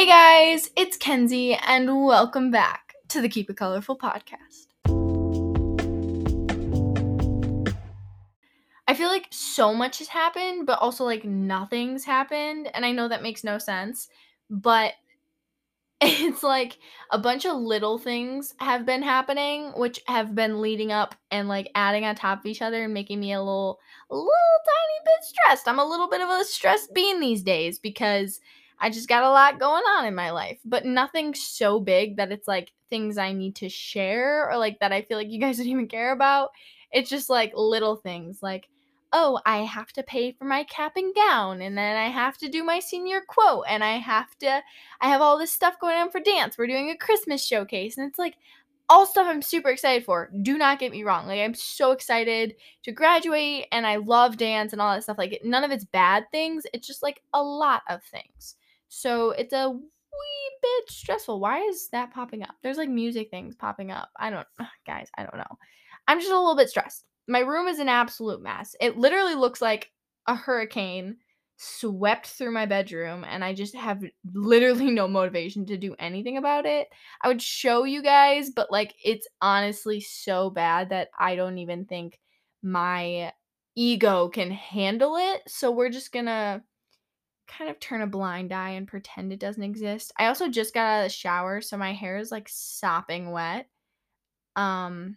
Hey guys, it's Kenzie, and welcome back to the Keep It Colorful podcast. I feel like so much has happened, but also like nothing's happened, and I know that makes no sense, but it's like a bunch of little things have been happening which have been leading up and like adding on top of each other and making me a little a little tiny bit stressed i'm a little bit of a stressed bean these days because i just got a lot going on in my life but nothing so big that it's like things i need to share or like that i feel like you guys don't even care about it's just like little things like oh, I have to pay for my cap and gown, and then I have to do my senior quote, and I have to, I have all this stuff going on for dance. We're doing a Christmas showcase, and it's like all stuff I'm super excited for. Do not get me wrong. Like, I'm so excited to graduate, and I love dance and all that stuff. Like, none of it's bad things, it's just like a lot of things. So, it's a wee bit stressful. Why is that popping up? There's like music things popping up. I don't, guys, I don't know. I'm just a little bit stressed my room is an absolute mess. It literally looks like a hurricane swept through my bedroom and I just have literally no motivation to do anything about it. I would show you guys, but like it's honestly so bad that I don't even think my ego can handle it. So we're just going to kind of turn a blind eye and pretend it doesn't exist. I also just got out of the shower, so my hair is like sopping wet. Um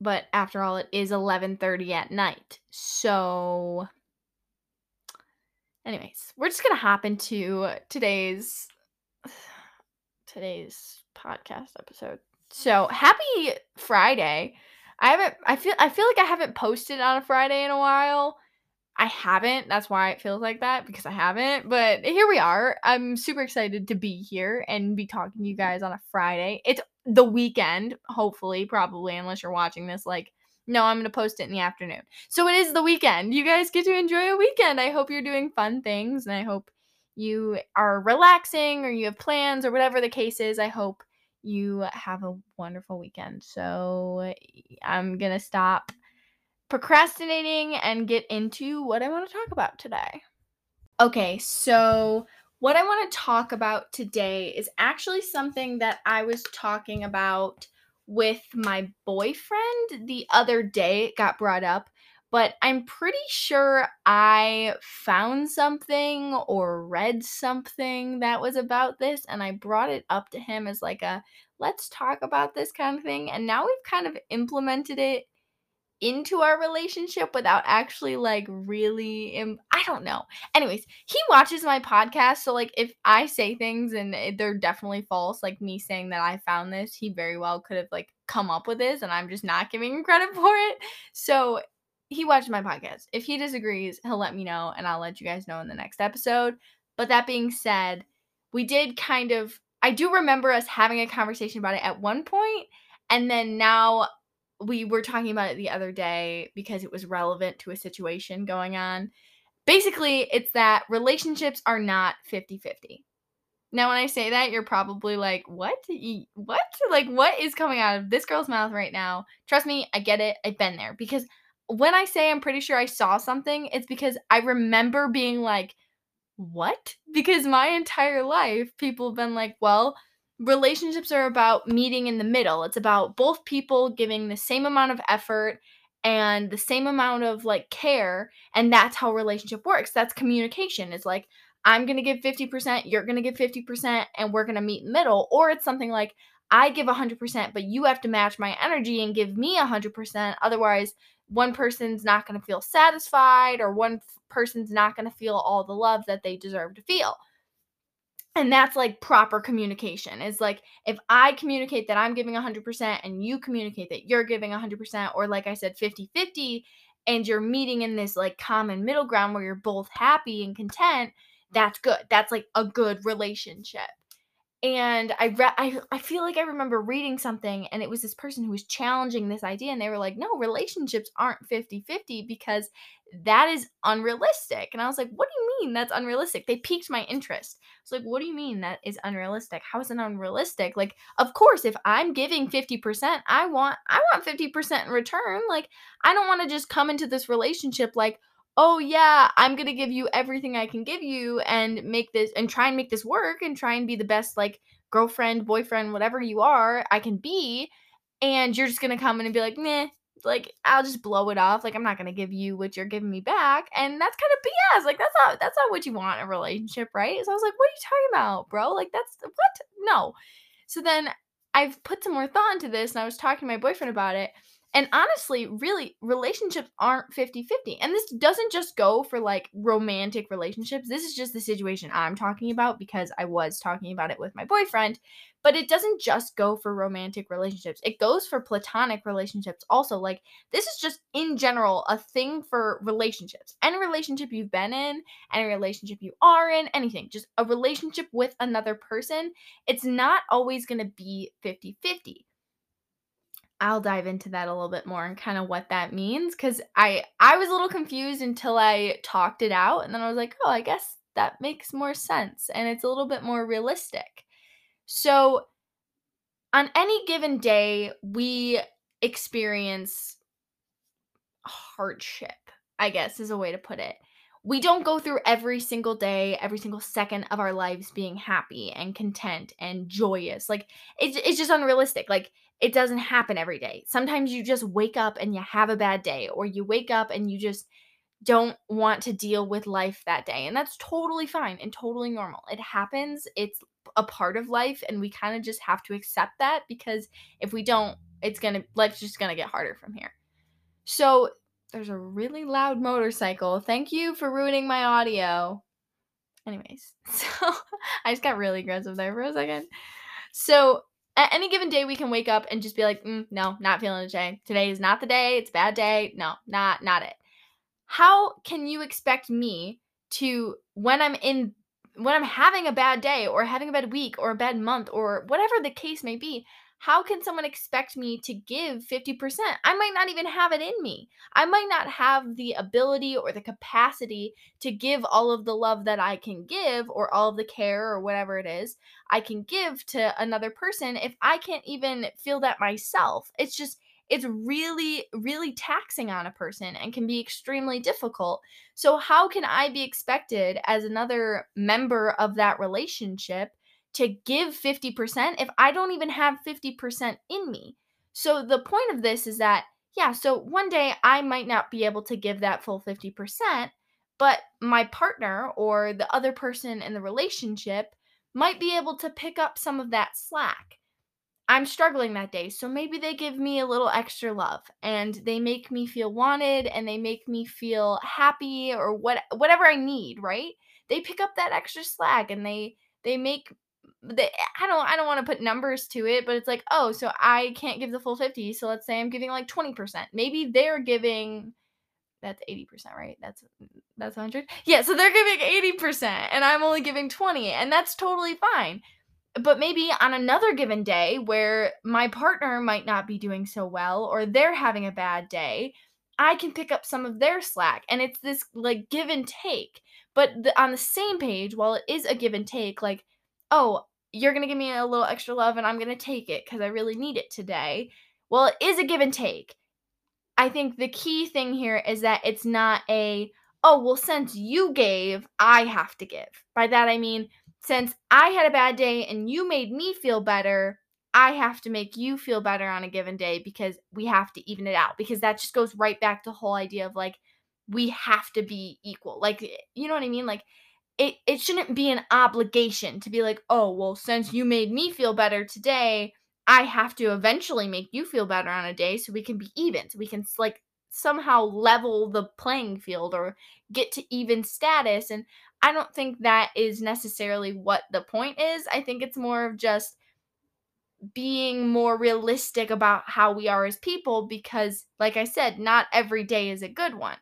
but after all it is 11:30 at night. So anyways, we're just going to hop into today's today's podcast episode. So, happy Friday. I haven't I feel I feel like I haven't posted on a Friday in a while. I haven't. That's why it feels like that because I haven't. But here we are. I'm super excited to be here and be talking to you guys on a Friday. It's the weekend, hopefully, probably, unless you're watching this like no, I'm going to post it in the afternoon. So it is the weekend. You guys get to enjoy a weekend. I hope you're doing fun things and I hope you are relaxing or you have plans or whatever the case is. I hope you have a wonderful weekend. So I'm going to stop procrastinating and get into what I want to talk about today. Okay, so what I want to talk about today is actually something that I was talking about with my boyfriend the other day. It got brought up, but I'm pretty sure I found something or read something that was about this, and I brought it up to him as like a let's talk about this kind of thing. And now we've kind of implemented it into our relationship without actually like really Im- I don't know. Anyways, he watches my podcast so like if I say things and eh, they're definitely false like me saying that I found this, he very well could have like come up with this and I'm just not giving him credit for it. So he watches my podcast. If he disagrees, he'll let me know and I'll let you guys know in the next episode. But that being said, we did kind of I do remember us having a conversation about it at one point and then now we were talking about it the other day because it was relevant to a situation going on. Basically, it's that relationships are not 50 50. Now, when I say that, you're probably like, what? What? Like, what is coming out of this girl's mouth right now? Trust me, I get it. I've been there. Because when I say I'm pretty sure I saw something, it's because I remember being like, what? Because my entire life, people have been like, well, relationships are about meeting in the middle. It's about both people giving the same amount of effort and the same amount of like care and that's how relationship works. That's communication. It's like I'm going to give 50%, you're going to give 50% and we're going to meet in the middle or it's something like I give 100% but you have to match my energy and give me 100% otherwise one person's not going to feel satisfied or one person's not going to feel all the love that they deserve to feel and that's like proper communication is like if i communicate that i'm giving 100% and you communicate that you're giving 100% or like i said 50-50 and you're meeting in this like common middle ground where you're both happy and content that's good. That's like a good relationship and I read I I feel like I remember reading something and it was this person who was challenging this idea and they were like, "No, relationships aren't 50-50 because that is unrealistic." And I was like, "What do you mean that's unrealistic?" They piqued my interest. it's like, "What do you mean that is unrealistic? How is it unrealistic?" Like, of course, if I'm giving 50%, I want I want 50% in return. Like, I don't want to just come into this relationship like, oh yeah, I'm to give you everything I can give you and make this and try and make this work and try and be the best like girlfriend, boyfriend, whatever you are, I can be. And you're just to come in and be like, "Meh, like I'll just blow it off. Like I'm not gonna give you what you're giving me back, and that's kind of BS. Like that's not that's not what you want in a relationship, right? So I was like, what are you talking about, bro? Like that's what? No. So then I've put some more thought into this, and I was talking to my boyfriend about it, and honestly, really, relationships aren't 50 50. And this doesn't just go for like romantic relationships. This is just the situation I'm talking about because I was talking about it with my boyfriend. But it doesn't just go for romantic relationships, it goes for platonic relationships also. Like, this is just in general a thing for relationships. Any relationship you've been in, any relationship you are in, anything, just a relationship with another person, it's not always going to be 50 50 I'll dive into that a little bit more and kind of what that means cuz I I was a little confused until I talked it out and then I was like, "Oh, I guess that makes more sense and it's a little bit more realistic." So, on any given day, we experience hardship, I guess is a way to put it. We don't go through every single day, every single second of our lives being happy and content and joyous. Like it's it's just unrealistic. Like it doesn't happen every day. Sometimes you just wake up and you have a bad day, or you wake up and you just don't want to deal with life that day. And that's totally fine and totally normal. It happens, it's a part of life, and we kind of just have to accept that because if we don't, it's gonna, life's just gonna get harder from here. So there's a really loud motorcycle. Thank you for ruining my audio. Anyways, so I just got really aggressive there for a second. So at any given day we can wake up and just be like mm, no not feeling it today today is not the day. It's a bad day. No not not it. How can you expect me to when i'm in when i'm having a bad day or having a bad week or a bad month or whatever the case may be how can someone expect me to give 50%? I might not even have it in me. I might not have the ability or the capacity to give all of the love that I can give or all of the care or whatever it is I can give to another person if I can't even feel that myself. It's just, it's really, really taxing on a person and can be extremely difficult. So, how can I be expected as another member of that relationship to give 50% if I don't even have 50% in me. So the point of this is that, yeah, so one day I might not be able to give that full 50%, but my partner or the other person in the relationship might be able to pick up some of that slack. I'm struggling that day, so maybe they give me a little extra love and they make me feel wanted and they make me feel happy or what whatever I need, right? They pick up that extra slack and they they make they, I don't I don't want to put numbers to it, but it's like, oh, so I can't give the full 50. So let's say I'm giving like 20%. Maybe they're giving that's 80%, right? That's that's 100. Yeah, so they're giving 80% and I'm only giving 20 and that's totally fine. But maybe on another given day where my partner might not be doing so well or they're having a bad day, I can pick up some of their slack and it's this like give and take. But the, on the same page, while it is a give and take, like oh, you're going to give me a little extra love and I'm going to take it because I really need it today. Well, it is a give and take. I think the key thing here is that it's not a, oh, well, since you gave, I have to give. By that, I mean, since I had a bad day and you made me feel better, I have to make you feel better on a given day because we have to even it out. Because that just goes right back to the whole idea of like, we have to be equal. Like, eh, you know what I mean? Like, it, it shouldn't be an obligation to be like, oh, well, since you made me feel better today, I have to eventually make you feel better on a day so we can be even. So we can like somehow level the playing field or get to even status. And I don't think that is necessarily what the point is. I think it's more of just being more realistic about how we are as people because, like I said, not every day is a good one.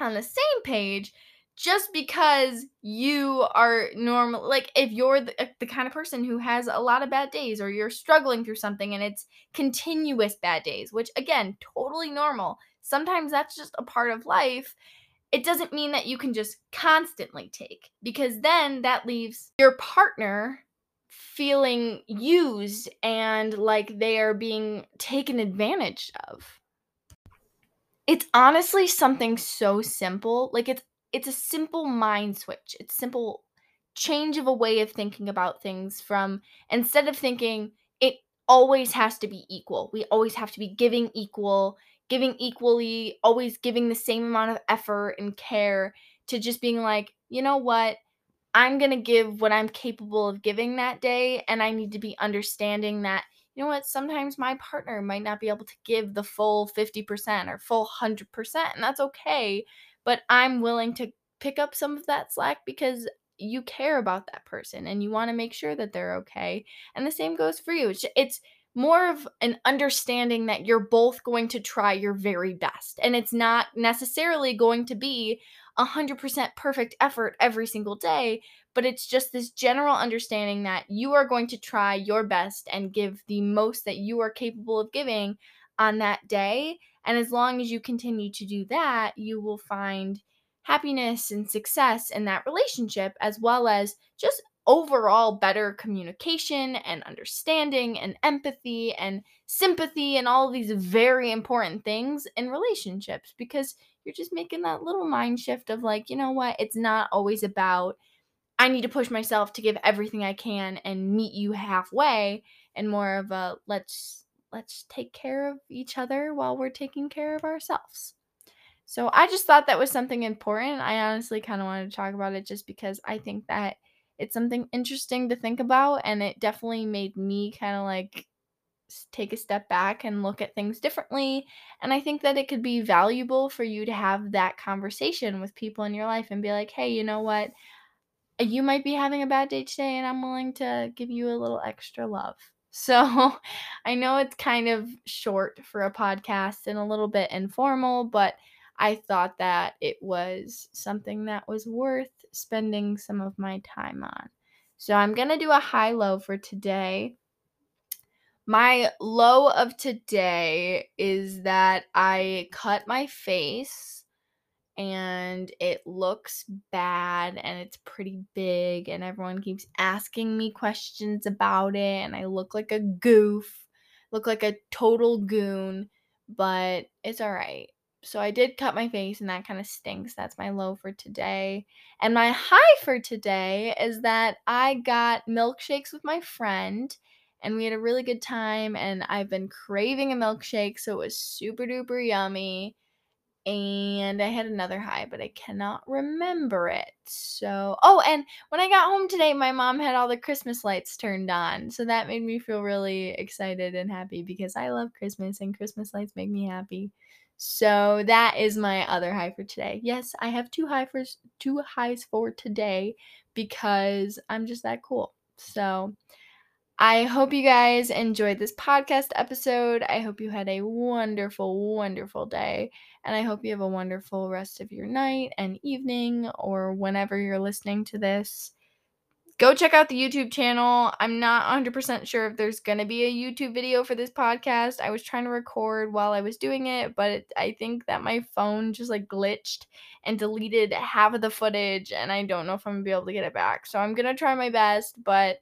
On the same page, just because you are normal like if you're the, the, kind of person who has a lot of bad days or you're struggling through something and it's continuous bad days which again totally normal sometimes that's just a part of life it doesn't mean that you can just constantly take because then that leaves your partner feeling used and like they are being taken advantage of it's honestly something so simple. Like it's it's a simple mind switch. It's simple change of a way of thinking about things from instead of thinking it always has to be equal. We always have to be giving equal, giving equally, always giving the same amount of effort and care to just being like, you know what? I'm going to give what I'm capable of giving that day. And I need to be understanding that, you know what, sometimes my partner might not be able to give the full 50% or full 100%. And that's okay. But I'm willing to pick up some of that slack because you care about that person and you want to make sure that they're okay. And the same goes for you. It's, it's more of an understanding that you're both going to try your very best. And it's not necessarily going to be 100% perfect effort every single day, but it's just this general understanding that you are going to try your best and give the most that you are capable of giving on that day. And as long as you continue to do that, you will find happiness and success in that relationship, as well as just overall better communication and understanding and empathy and sympathy and all these very important things in relationships because you're just making that little mind shift of like, you know what, it's not always about I need to push myself to give everything I can and meet you halfway and more of a let's let's take care of each other while we're taking care of ourselves. So I just thought that was something important. I honestly kind of wanted to talk about it just because I think that it's something interesting to think about and it definitely made me kind of like take a step back and look at things differently and i think that it could be valuable for you to have that conversation with people in your life and be like hey you know what you might be having a bad day today and i'm willing to give you a little extra love so i know it's kind of short for a podcast and a little bit informal but I thought that it was something that was worth spending some of my time on. So I'm going to do a high low for today. My low of today is that I cut my face and it looks bad and it's pretty big and everyone keeps asking me questions about it and I look like a goof, look like a total goon, but it's all right so I did cut my face and that kind of stinks. That's my low for today. And my high for today is that I got milkshakes with my friend and we had a really good time and I've been craving a milkshake so it was super duper yummy. And I had another high, but I cannot remember it. So, oh, and when I got home today, my mom had all the Christmas lights turned on. So that made me feel really excited and happy because I love Christmas and Christmas lights make me happy. So that is my other high for today. Yes, I have two high for two highs for today because I'm just that cool. So I hope you guys enjoyed this podcast episode. I hope you had a wonderful, wonderful day. And I hope you have a wonderful rest of your night and evening or whenever you're listening to this go check out the YouTube channel. I'm not 100% sure if there's going to be a YouTube video for this podcast. I was trying to record while I was doing it, but I think that my phone just like glitched and deleted half of the footage, and I don't know if I'm going to be able to get it back. So I'm going to try my best, but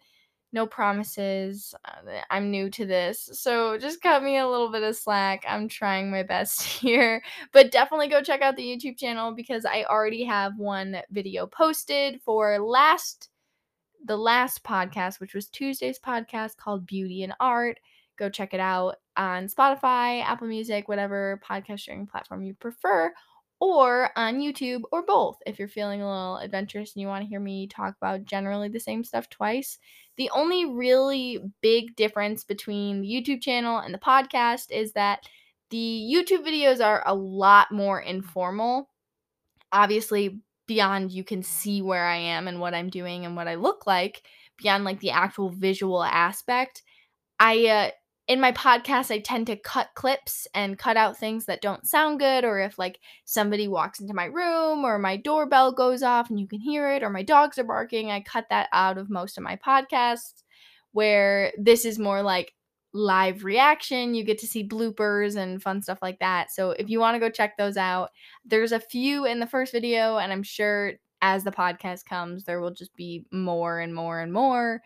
no promises. Uh, I'm new to this. So just cut me a little bit of slack. I'm trying my best here. But definitely go check out the YouTube channel because I already have one video posted for last the last podcast, which was Tuesday's podcast called Beauty and Art. Go check it out on Spotify, Apple Music, whatever podcast sharing platform you prefer, or on YouTube, or both if you're feeling a little adventurous and you want to hear me talk about generally the same stuff twice. The only really big difference between the YouTube channel and the podcast is that the YouTube videos are a lot more informal. Obviously, beyond you can see where I am and what I'm doing and what I look like, beyond like the actual visual aspect, I uh in my podcast I tend to cut clips and cut out things that don't sound good or if like somebody walks into my room or my doorbell goes off and you can hear it or my dogs are barking, I cut that out of most of my podcasts where this is more like live reaction. You get to see bloopers and fun stuff like that. So if you want to go check those out, there's a few in the first video, and I'm sure as the podcast comes, there will just be more and more and more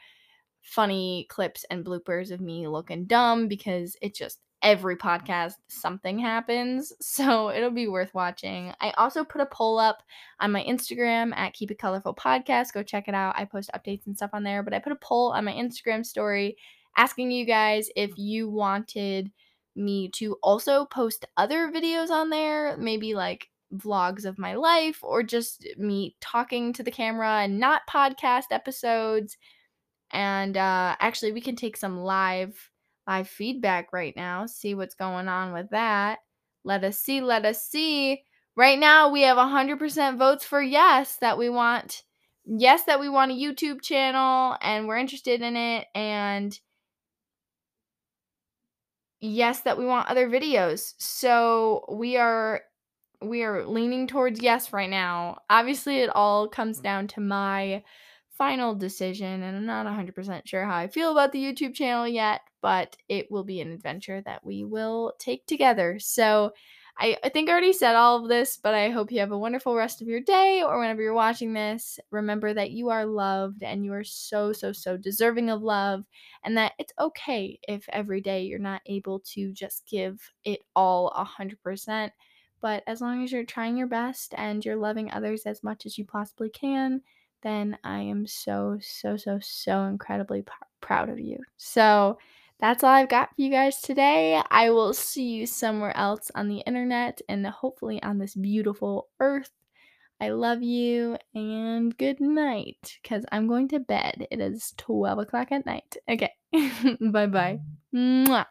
funny clips and bloopers of me looking dumb because it just every podcast something happens. So it'll be worth watching. I also put a poll up on my Instagram at Keep It Colorful Podcast. Go check it out. I post updates and stuff on there. But I put a poll on my Instagram story asking you guys if mm. you wanted me to also post other videos on there, maybe like vlogs of my life or just me talking to the camera and not podcast episodes. And uh actually we can take some live live feedback right now, see what's going on with that. Let us see, let us see. Right now we have 100% votes for yes that we want yes that we want a YouTube channel and we're interested in it and yes that we want other videos. So we are we are leaning towards yes right now. Obviously it all comes down to my final decision and I'm not 100% sure how I feel about the YouTube channel yet, but it will be an adventure that we will take together. So I, I think I already said all of this, but I hope you have a wonderful rest of your day or whenever you're watching this. Remember that you are loved and you are so, so, so deserving of love, and that it's okay if every day you're not able to just give it all 100%. But as long as you're trying your best and you're loving others as much as you possibly can, then I am so, so, so, so incredibly p- proud of you. So, that's all I've got for you guys today. I will see you somewhere else on the internet and hopefully on this beautiful earth. I love you and good night because I'm going to bed. It is 12 o'clock at night. Okay. bye bye. Mwah.